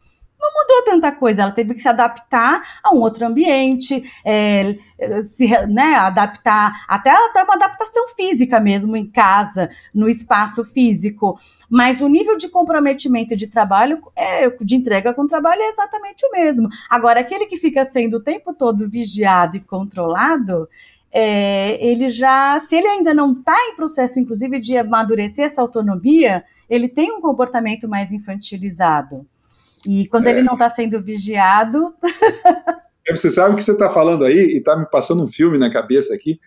mudou tanta coisa, ela teve que se adaptar a um outro ambiente, é, se, né, adaptar, até, até uma adaptação física mesmo em casa, no espaço físico. Mas o nível de comprometimento de trabalho, é, de entrega com trabalho, é exatamente o mesmo. Agora, aquele que fica sendo o tempo todo vigiado e controlado, é, ele já, se ele ainda não está em processo, inclusive, de amadurecer essa autonomia, ele tem um comportamento mais infantilizado. E quando é. ele não está sendo vigiado. É, você sabe o que você está falando aí e está me passando um filme na cabeça aqui,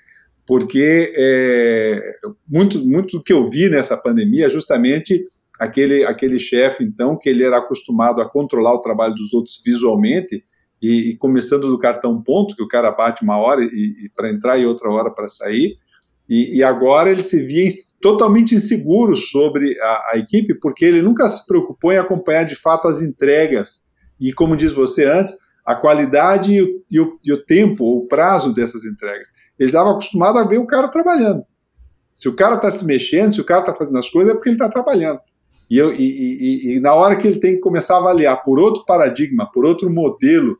porque é, muito, muito do que eu vi nessa pandemia é justamente aquele, aquele chefe, então, que ele era acostumado a controlar o trabalho dos outros visualmente, e, e começando do cartão ponto, que o cara bate uma hora e, e para entrar e outra hora para sair, e, e, agora ele se via totalmente inseguro sobre a, a, equipe, porque ele nunca se preocupou em acompanhar de fato as entregas. E como diz você antes, a qualidade e o, e o, e o tempo, o prazo dessas entregas. Ele estava acostumado a ver o cara trabalhando. Se o cara está se mexendo, se o cara está fazendo as coisas, é porque ele está trabalhando. E, eu, e, na hora que ele tem que começar a avaliar por outro paradigma, por outro modelo,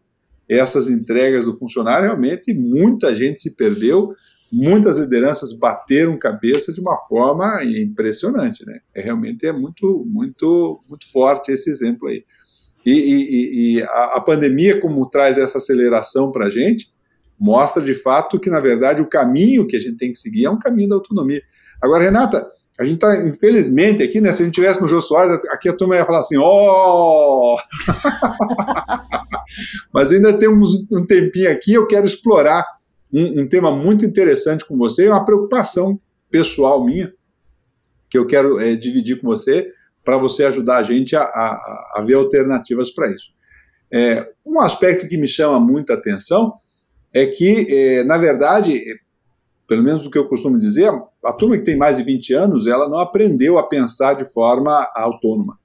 essas entregas do funcionário, realmente muita gente se perdeu, muitas lideranças bateram cabeça de uma forma impressionante, né? É, realmente é muito, muito, muito forte esse exemplo aí. E, e, e a, a, pandemia, como traz essa aceleração para a gente, mostra de fato que, na verdade, o caminho que a gente tem que seguir é um caminho da autonomia. Agora, Renata, a gente está, infelizmente, aqui, né? Se a gente tivesse no Jô Soares, aqui a turma ia falar assim, ó! Oh! Mas ainda temos um tempinho aqui, eu quero explorar um, um tema muito interessante com você, uma preocupação pessoal minha, que eu quero é, dividir com você, para você ajudar a gente a, a, a ver alternativas para isso. É, um aspecto que me chama muita atenção é que, é, na verdade, pelo menos do que eu costumo dizer, a turma que tem mais de 20 anos, ela não aprendeu a pensar de forma autônoma.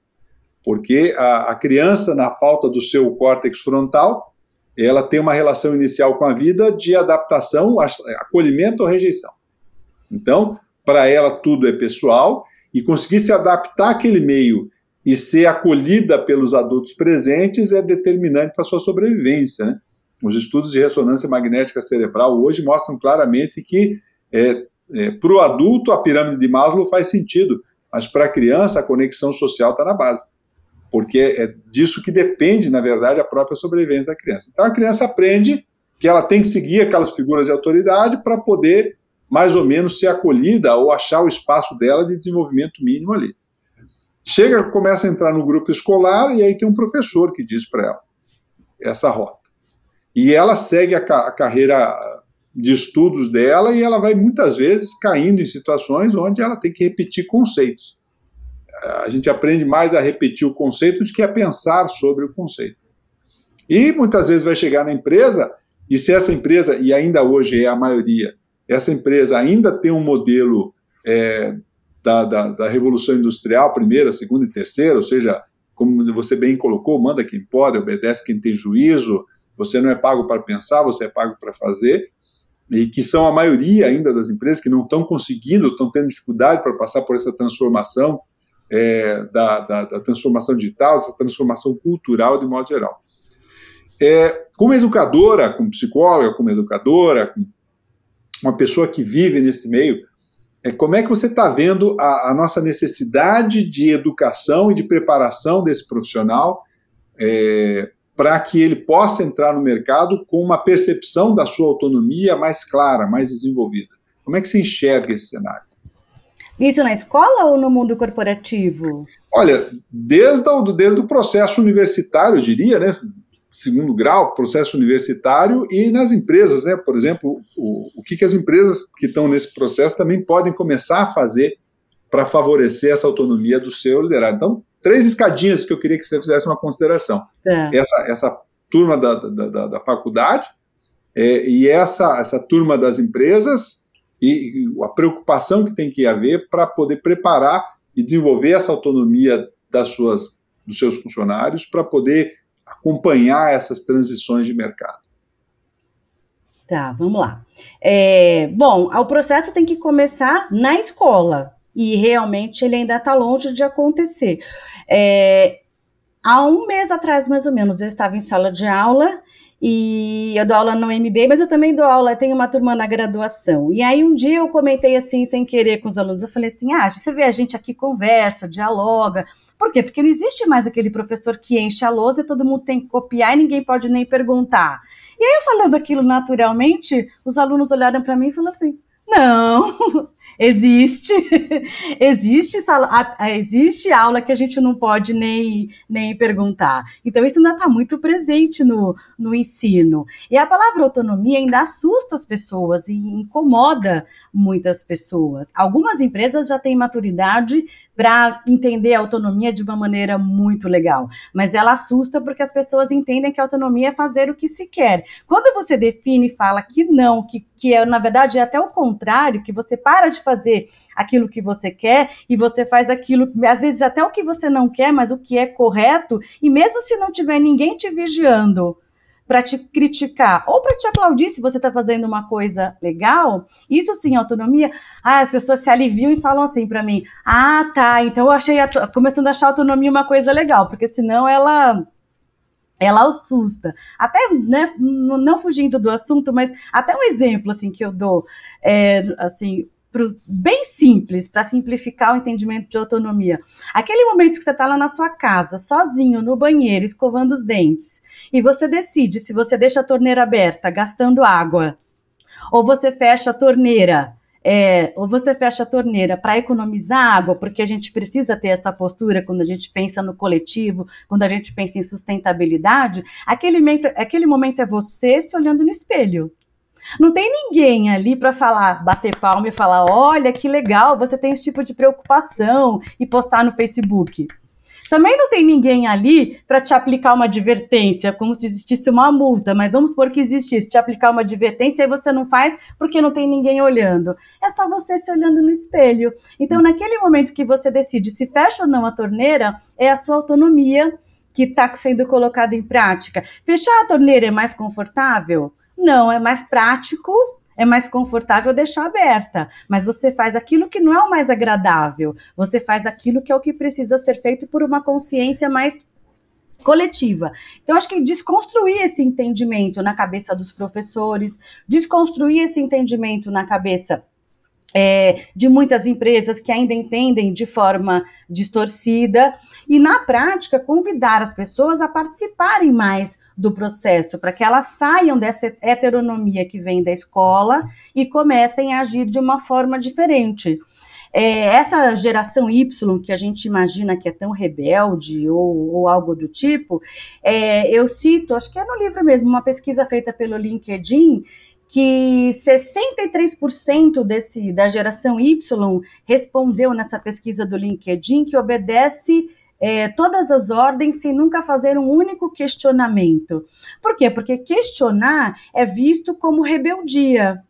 Porque a, a criança, na falta do seu córtex frontal, ela tem uma relação inicial com a vida de adaptação, acolhimento ou rejeição. Então, para ela tudo é pessoal e conseguir se adaptar àquele meio e ser acolhida pelos adultos presentes é determinante para sua sobrevivência. Né? Os estudos de ressonância magnética cerebral hoje mostram claramente que é, é, para o adulto a pirâmide de Maslow faz sentido, mas para a criança a conexão social está na base porque é disso que depende, na verdade, a própria sobrevivência da criança. Então a criança aprende que ela tem que seguir aquelas figuras de autoridade para poder mais ou menos ser acolhida ou achar o espaço dela de desenvolvimento mínimo ali. Chega, começa a entrar no grupo escolar e aí tem um professor que diz para ela essa rota. E ela segue a, ca a carreira de estudos dela e ela vai muitas vezes caindo em situações onde ela tem que repetir conceitos a gente aprende mais a repetir o conceito do que a pensar sobre o conceito. E muitas vezes vai chegar na empresa, e se essa empresa, e ainda hoje é a maioria, essa empresa ainda tem um modelo é, da, da, da, Revolução Industrial, primeira, segunda e terceira, ou seja, como você bem colocou, manda quem pode, obedece quem tem juízo, você não é pago para pensar, você é pago para fazer, e que são a maioria ainda das empresas que não estão conseguindo, estão tendo dificuldade para passar por essa transformação é, da, da, da, transformação digital, essa transformação cultural de modo geral. É, como educadora, como psicóloga, como educadora, como uma pessoa que vive nesse meio, é, como é que você está vendo a, a, nossa necessidade de educação e de preparação desse profissional é, para que ele possa entrar no mercado com uma percepção da sua autonomia mais clara, mais desenvolvida? Como é que você enxerga esse cenário? Isso na escola ou no mundo corporativo? Olha, desde o, desde o processo universitário, eu diria, né? Segundo grau, processo universitário e nas empresas, né? Por exemplo, o, o que, que as empresas que estão nesse processo também podem começar a fazer para favorecer essa autonomia do seu liderado. Então, três escadinhas que eu queria que você fizesse uma consideração. É. Essa, essa turma da, da, da, da faculdade é, e essa, essa turma das empresas e a preocupação que tem que haver para poder preparar e desenvolver essa autonomia das suas, dos seus funcionários para poder acompanhar essas transições de mercado. Tá, vamos lá. É, bom, o processo tem que começar na escola e realmente ele ainda está longe de acontecer. É, Há um mês atrás, mais ou menos, eu estava em sala de aula e eu dou aula no MBA, mas eu também dou aula, tenho uma turma na graduação. E aí um dia eu comentei assim, sem querer com os alunos, eu falei assim: ah, você vê a gente aqui conversa, dialoga. Por quê? Porque não existe mais aquele professor que enche a lousa e todo mundo tem que copiar e ninguém pode nem perguntar. E aí, falando aquilo naturalmente, os alunos olharam para mim e falaram assim: não, existe, existe, existe aula que a gente não pode nem, nem perguntar. Então, isso ainda está muito presente no, no ensino. E a palavra autonomia ainda assusta as pessoas e incomoda muitas pessoas. Algumas empresas já têm maturidade para entender a autonomia de uma maneira muito legal, mas ela assusta porque as pessoas entendem que a autonomia é fazer o que se quer. Quando você define e fala que não, que, que é, na verdade é até o contrário, que você para de fazer aquilo que você quer e você faz aquilo, às vezes até o que você não quer, mas o que é correto, e mesmo se não tiver ninguém te vigiando, para te criticar ou para te aplaudir se você está fazendo uma coisa legal, isso sim, autonomia. Ah, as pessoas se aliviam e falam assim para mim: ah, tá, então eu achei, começando a achar a autonomia uma coisa legal, porque senão ela ela assusta. Até, né, não fugindo do assunto, mas até um exemplo, assim, que eu dou, é, assim, pro, bem simples, para simplificar o entendimento de autonomia. Aquele momento que você está lá na sua casa, sozinho, no banheiro, escovando os dentes, e você decide se você deixa a torneira aberta, gastando água, ou você fecha a torneira, é, ou você fecha a torneira para economizar água, porque a gente precisa ter essa postura quando a gente pensa no coletivo, quando a gente pensa em sustentabilidade, aquele momento, aquele momento é você se olhando no espelho. Não tem ninguém ali para falar, bater palma e falar: olha que legal, você tem esse tipo de preocupação e postar no Facebook. Também não tem ninguém ali para te aplicar uma advertência, como se existisse uma multa, mas vamos supor que existisse, te aplicar uma advertência e você não faz porque não tem ninguém olhando. É só você se olhando no espelho. Então, naquele momento que você decide se fecha ou não a torneira, é a sua autonomia que está sendo colocada em prática. Fechar a torneira é mais confortável? Não, é mais prático, é mais confortável deixar aberta. Mas você faz aquilo que não é o mais agradável. Você faz aquilo que é o que precisa ser feito por uma consciência mais coletiva. Então, acho que desconstruir esse entendimento na cabeça dos professores, desconstruir esse entendimento na cabeça é, de muitas empresas que ainda entendem de forma distorcida e, na prática, convidar as pessoas a participarem mais do processo, para que elas saiam dessa heteronomia que vem da escola e comecem a agir de uma forma diferente. É, essa geração Y que a gente imagina que é tão rebelde ou, ou algo do tipo, é, eu cito, acho que é no livro mesmo, uma pesquisa feita pelo LinkedIn, que 63% desse, da geração Y respondeu nessa pesquisa do LinkedIn que obedece é, todas as ordens sem nunca fazer um único questionamento. Por quê? Porque questionar é visto como rebeldia.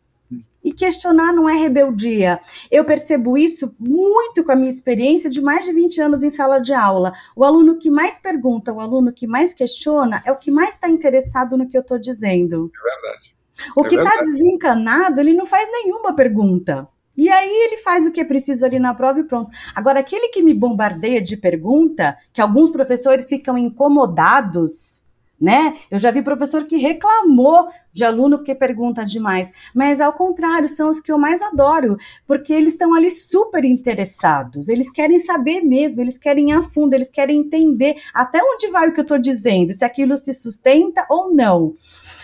E questionar não é rebeldia. Eu percebo isso muito com a minha experiência de mais de 20 anos em sala de aula. O aluno que mais pergunta, o aluno que mais questiona, é o que mais está interessado no que eu estou dizendo. É verdade. O é que está desencanado, ele não faz nenhuma pergunta. E aí ele faz o que é preciso ali na prova e pronto. Agora, aquele que me bombardeia de pergunta, que alguns professores ficam incomodados, né? Eu já vi professor que reclamou de aluno porque pergunta demais, mas ao contrário, são os que eu mais adoro, porque eles estão ali super interessados, eles querem saber mesmo, eles querem ir a fundo, eles querem entender até onde vai o que eu estou dizendo, se aquilo se sustenta ou não.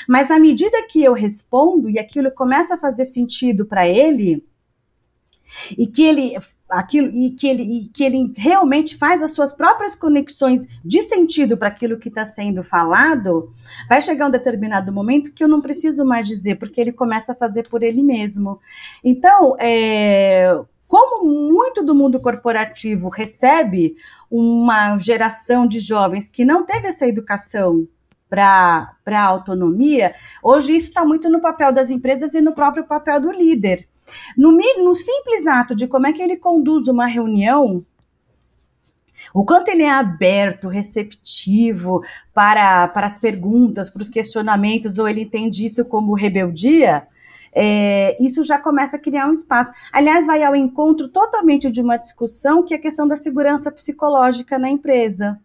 Mas à medida que eu respondo e aquilo começa a fazer sentido para ele, e que ele aquilo e que ele, e que ele realmente faz as suas próprias conexões de sentido para aquilo que está sendo falado, vai chegar um determinado momento que eu não preciso mais dizer, porque ele começa a fazer por ele mesmo. Então, é, como muito do mundo corporativo recebe uma geração de jovens que não teve essa educação para a autonomia, hoje isso está muito no papel das empresas e no próprio papel do líder. No, no simples ato de como é que ele conduz uma reunião, o quanto ele é aberto, receptivo para, para as perguntas, para os questionamentos, ou ele entende isso como rebeldia, é, isso já começa a criar um espaço. Aliás, vai ao encontro totalmente de uma discussão que é a questão da segurança psicológica na empresa.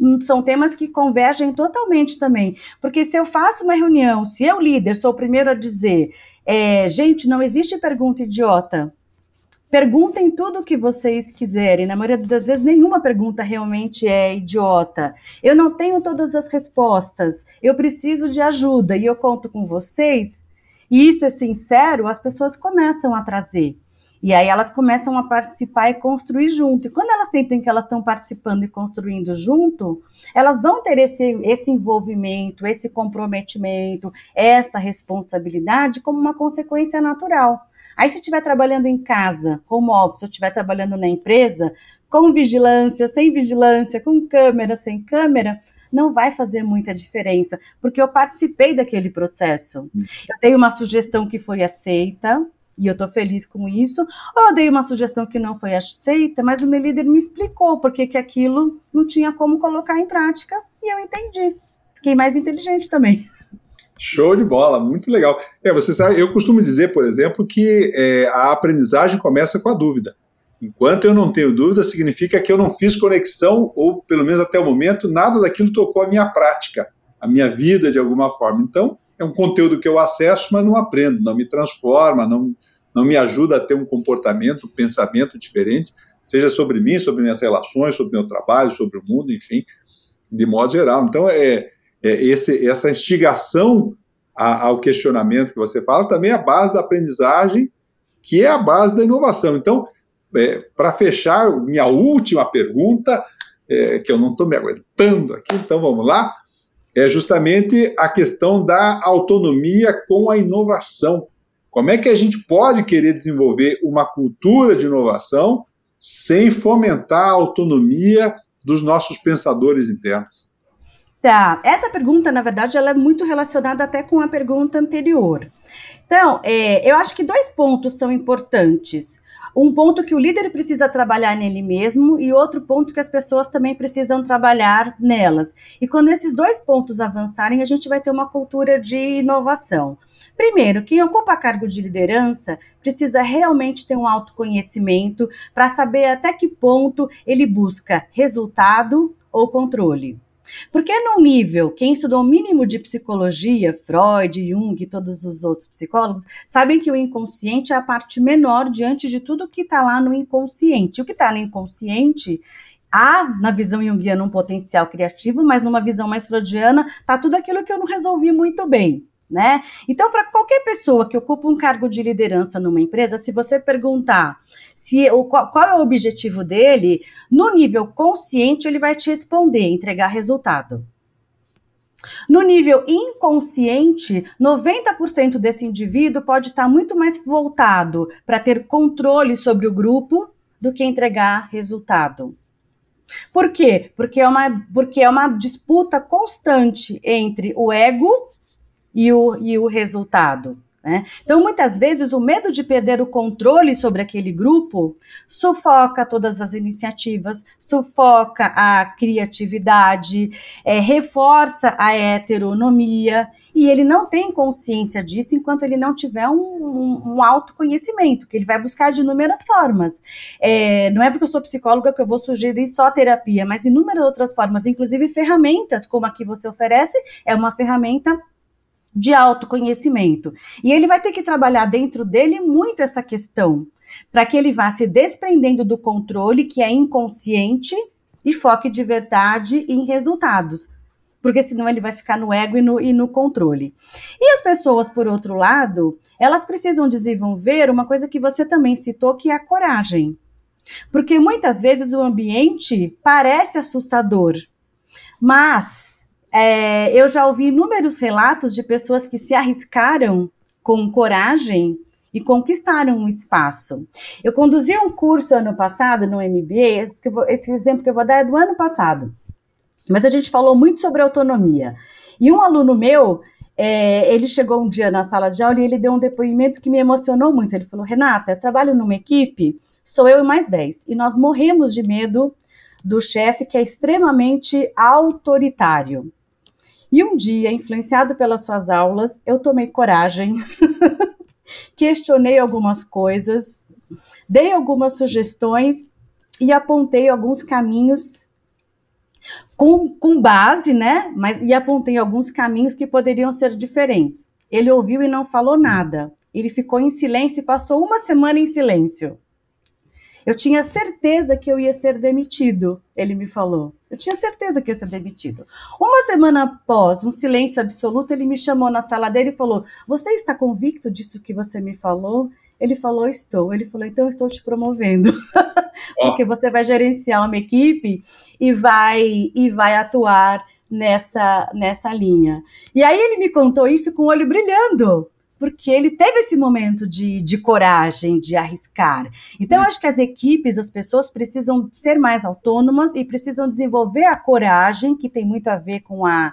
hum, são temas que convergem totalmente também. Porque se eu faço uma reunião, se eu, líder, sou o primeiro a dizer, é, gente, não existe pergunta idiota. Perguntem tudo o que vocês quiserem. Na maioria das vezes, nenhuma pergunta realmente é idiota. Eu não tenho todas as respostas. Eu preciso de ajuda e eu conto com vocês. E isso é sincero, as pessoas começam a trazer. E aí elas começam a participar e construir junto. E quando elas sentem que elas estão participando e construindo junto, elas vão ter esse, esse envolvimento, esse comprometimento, essa responsabilidade como uma consequência natural. Aí, se estiver trabalhando em casa, home office, ou estiver trabalhando na empresa, com vigilância, sem vigilância, com câmera, sem câmera, não vai fazer muita diferença, porque eu participei daquele processo. Eu dei uma sugestão que foi aceita, e eu estou feliz com isso, ou eu dei uma sugestão que não foi aceita, mas o meu líder me explicou porque que aquilo não tinha como colocar em prática, e eu entendi. Fiquei mais inteligente também. Show de bola, muito legal. É, você sabe, eu costumo dizer, por exemplo, que é, a aprendizagem começa com a dúvida. Enquanto eu não tenho dúvida, significa que eu não fiz conexão, ou pelo menos até o momento, nada daquilo tocou a minha prática, a minha vida de alguma forma. Então, é um conteúdo que eu acesso, mas não aprendo, não me transforma, não, não me ajuda a ter um comportamento, um pensamento diferente, seja sobre mim, sobre minhas relações, sobre meu trabalho, sobre o mundo, enfim, de modo geral. Então, é, é, esse, essa instigação a, ao questionamento que você fala também é a base da aprendizagem, que é a base da inovação. Então, é, para fechar, minha última pergunta, é, que eu não estou me aguentando aqui, então vamos lá, é justamente a questão da autonomia com a inovação. Como é que a gente pode querer desenvolver uma cultura de inovação sem fomentar a autonomia dos nossos pensadores internos? Tá, essa pergunta, na verdade, ela é muito relacionada até com a pergunta anterior. Então, é, eu acho que dois pontos são importantes. Um ponto que o líder precisa trabalhar nele mesmo e outro ponto que as pessoas também precisam trabalhar nelas. E quando esses dois pontos avançarem, a gente vai ter uma cultura de inovação. Primeiro, quem ocupa cargo de liderança precisa realmente ter um autoconhecimento para saber até que ponto ele busca resultado ou controle. Porque num nível, quem estudou o mínimo de psicologia, Freud, Jung e todos os outros psicólogos, sabem que o inconsciente é a parte menor diante de tudo que está lá no inconsciente. O que está no inconsciente há na visão junguiana um potencial criativo, mas numa visão mais freudiana está tudo aquilo que eu não resolvi muito bem né? Então, para qualquer pessoa que ocupa um cargo de liderança numa empresa, se você perguntar se o, qual, qual é o objetivo dele, no nível consciente ele vai te responder, entregar resultado. No nível inconsciente, 90% desse indivíduo pode estar muito mais voltado para ter controle sobre o grupo do que entregar resultado. Por quê? Porque é uma, porque é uma disputa constante entre o ego e o, e o resultado. Né? Então, muitas vezes, o medo de perder o controle sobre aquele grupo sufoca todas as iniciativas, sufoca a criatividade, é, reforça a heteronomia, e ele não tem consciência disso enquanto ele não tiver um, um, um autoconhecimento, que ele vai buscar de inúmeras formas. É, não é porque eu sou psicóloga que eu vou sugerir só terapia, mas inúmeras outras formas, inclusive ferramentas como a que você oferece, é uma ferramenta de autoconhecimento. E ele vai ter que trabalhar dentro dele muito essa questão, para que ele vá se desprendendo do controle que é inconsciente e foque de verdade em resultados. Porque senão ele vai ficar no ego e no, e no controle. E as pessoas, por outro lado, elas precisam desenvolver uma coisa que você também citou, que é a coragem. Porque muitas vezes o ambiente parece assustador, mas é, eu já ouvi inúmeros relatos de pessoas que se arriscaram com coragem e conquistaram um espaço. Eu conduzi um curso ano passado no MBA, esse exemplo que eu vou dar é do ano passado, mas a gente falou muito sobre autonomia. E um aluno meu, é, ele chegou um dia na sala de aula e ele deu um depoimento que me emocionou muito. Ele falou: Renata, eu trabalho numa equipe, sou eu e mais 10, e nós morremos de medo do chefe que é extremamente autoritário. E um dia, influenciado pelas suas aulas, eu tomei coragem, questionei algumas coisas, dei algumas sugestões e apontei alguns caminhos com, com base, né? Mas e apontei alguns caminhos que poderiam ser diferentes. Ele ouviu e não falou nada. Ele ficou em silêncio e passou uma semana em silêncio. Eu tinha certeza que eu ia ser demitido, ele me falou. Eu tinha certeza que ia ser demitido. Uma semana após um silêncio absoluto, ele me chamou na sala dele e falou: Você está convicto disso que você me falou? Ele falou: Estou. Ele falou: Então estou te promovendo. Porque você vai gerenciar uma equipe e vai, e vai atuar nessa, nessa linha. E aí ele me contou isso com o olho brilhando porque ele teve esse momento de, de coragem, de arriscar. Então, eu acho que as equipes, as pessoas precisam ser mais autônomas e precisam desenvolver a coragem, que tem muito a ver com a,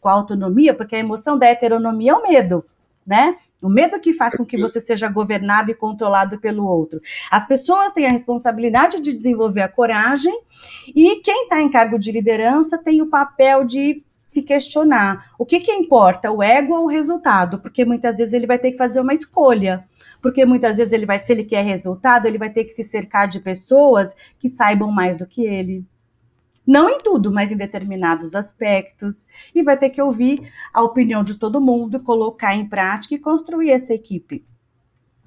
com a autonomia, porque a emoção da heteronomia é o medo, né? O medo que faz com que você seja governado e controlado pelo outro. As pessoas têm a responsabilidade de desenvolver a coragem e quem está em cargo de liderança tem o papel de se questionar o que, que importa, o ego ou o resultado, porque muitas vezes ele vai ter que fazer uma escolha. Porque muitas vezes ele vai, se ele quer resultado, ele vai ter que se cercar de pessoas que saibam mais do que ele. Não em tudo, mas em determinados aspectos. E vai ter que ouvir a opinião de todo mundo, colocar em prática e construir essa equipe.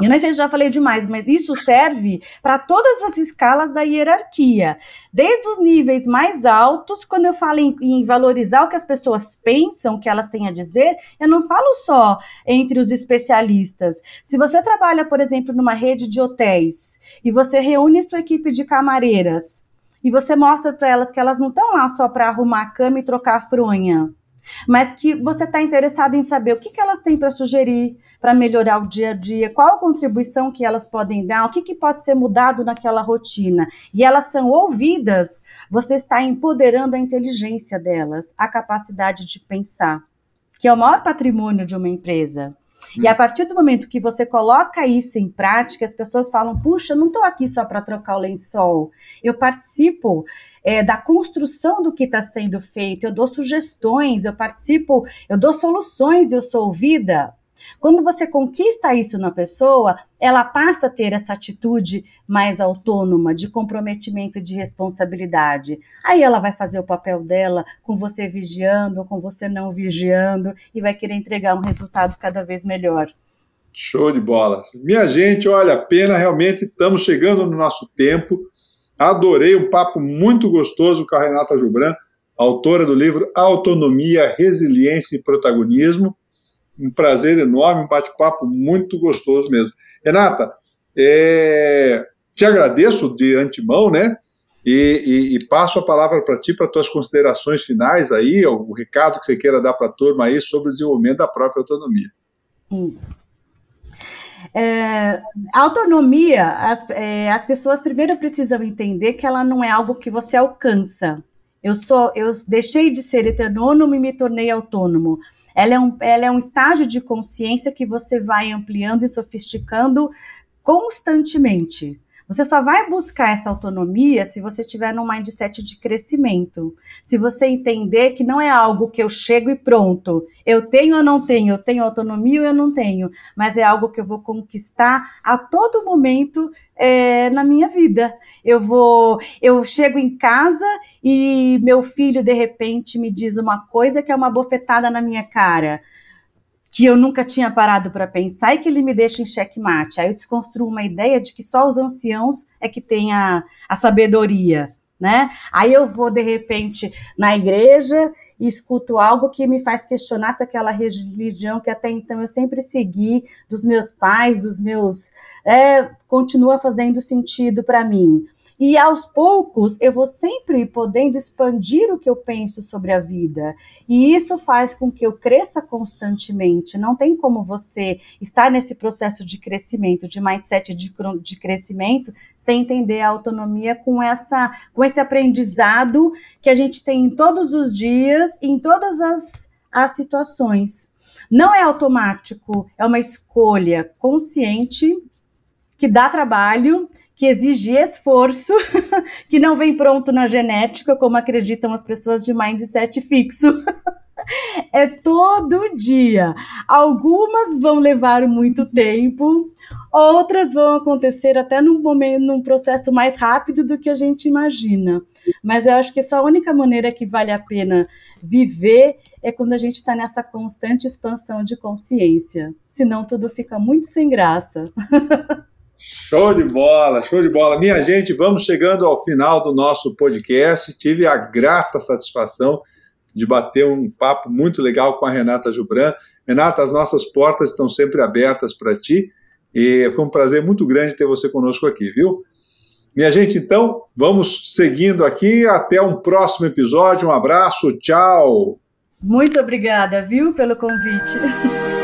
Eu não sei se já falei demais, mas isso serve para todas as escalas da hierarquia. Desde os níveis mais altos, quando eu falo em, em, valorizar o que as pessoas pensam, o que elas têm a dizer, eu não falo só entre os especialistas. Se você trabalha, por exemplo, numa rede de hotéis e você reúne sua equipe de camareiras e você mostra para elas que elas não estão lá só para arrumar a cama e trocar a fronha mas que você está interessado em saber o que, que elas têm para sugerir para melhorar o dia a dia, qual a contribuição que elas podem dar, o que, que pode ser mudado naquela rotina, e elas são ouvidas, você está empoderando a inteligência delas, a capacidade de pensar, que é o maior patrimônio de uma empresa. E a hum. partir do momento que você coloca isso em prática, as pessoas falam: puxa, não estou aqui só para trocar o lençol, eu participo é, da construção do que está sendo feito, eu dou sugestões, eu participo, eu dou soluções, eu sou ouvida. Quando você conquista isso na pessoa, ela passa a ter essa atitude mais autônoma, de comprometimento, de responsabilidade. Aí ela vai fazer o papel dela com você vigiando, com você não vigiando, e vai querer entregar um resultado cada vez melhor. Show de bola. Minha gente, olha, pena realmente estamos chegando no nosso tempo. Adorei um papo muito gostoso com a Renata Jubran, autora do livro Autonomia, Resiliência e Protagonismo. Um prazer enorme, um bate-papo muito gostoso mesmo. Renata, é, te agradeço de antemão, né? E, e, e passo a palavra para ti, para tuas considerações finais aí, o recado que você queira dar para a turma aí sobre o desenvolvimento da própria autonomia. Hum. É, a autonomia, as, é, as pessoas primeiro precisam entender que ela não é algo que você alcança. Eu sou, eu deixei de ser heterônomo e me tornei autônomo. Ela é, um, ela é um estágio de consciência que você vai ampliando e sofisticando constantemente. Você só vai buscar essa autonomia se você tiver num mindset de crescimento. Se você entender que não é algo que eu chego e pronto, eu tenho ou não tenho, eu tenho autonomia ou eu não tenho, mas é algo que eu vou conquistar a todo momento é, na minha vida. Eu vou, eu chego em casa e meu filho de repente me diz uma coisa que é uma bofetada na minha cara que eu nunca tinha parado para pensar e que ele me deixa em xeque-mate. Aí eu desconstruo uma ideia de que só os anciãos é que têm a, a sabedoria. Né? Aí eu vou de repente na igreja e escuto algo que me faz questionar se aquela religião que até então eu sempre segui dos meus pais, dos meus, é, continua fazendo sentido para mim. E aos poucos eu vou sempre podendo expandir o que eu penso sobre a vida. E isso faz com que eu cresça constantemente. Não tem como você estar nesse processo de crescimento, de mindset de, de crescimento, sem entender a autonomia com, essa, com esse aprendizado que a gente tem em todos os dias, em todas as, as situações. Não é automático, é uma escolha consciente que dá trabalho que exige esforço, que não vem pronto na genética, como acreditam as pessoas de mindset fixo. é todo dia. Algumas vão levar muito tempo, Outras vão acontecer até num momento, num processo mais rápido do que a gente imagina. Mas eu acho que essa única maneira que vale a pena viver é quando a gente está nessa constante expansão de consciência. Senão tudo fica muito sem graça. Show de bola, show de bola. Minha gente, vamos chegando ao final do nosso podcast. Tive a grata satisfação de bater um papo muito legal com a Renata Jubran. Renata, as nossas portas estão sempre abertas para ti e foi um prazer muito grande ter você conosco aqui, viu? Minha gente, então, vamos seguindo aqui. Até um próximo episódio. Um abraço, tchau. Muito obrigada, viu, pelo convite.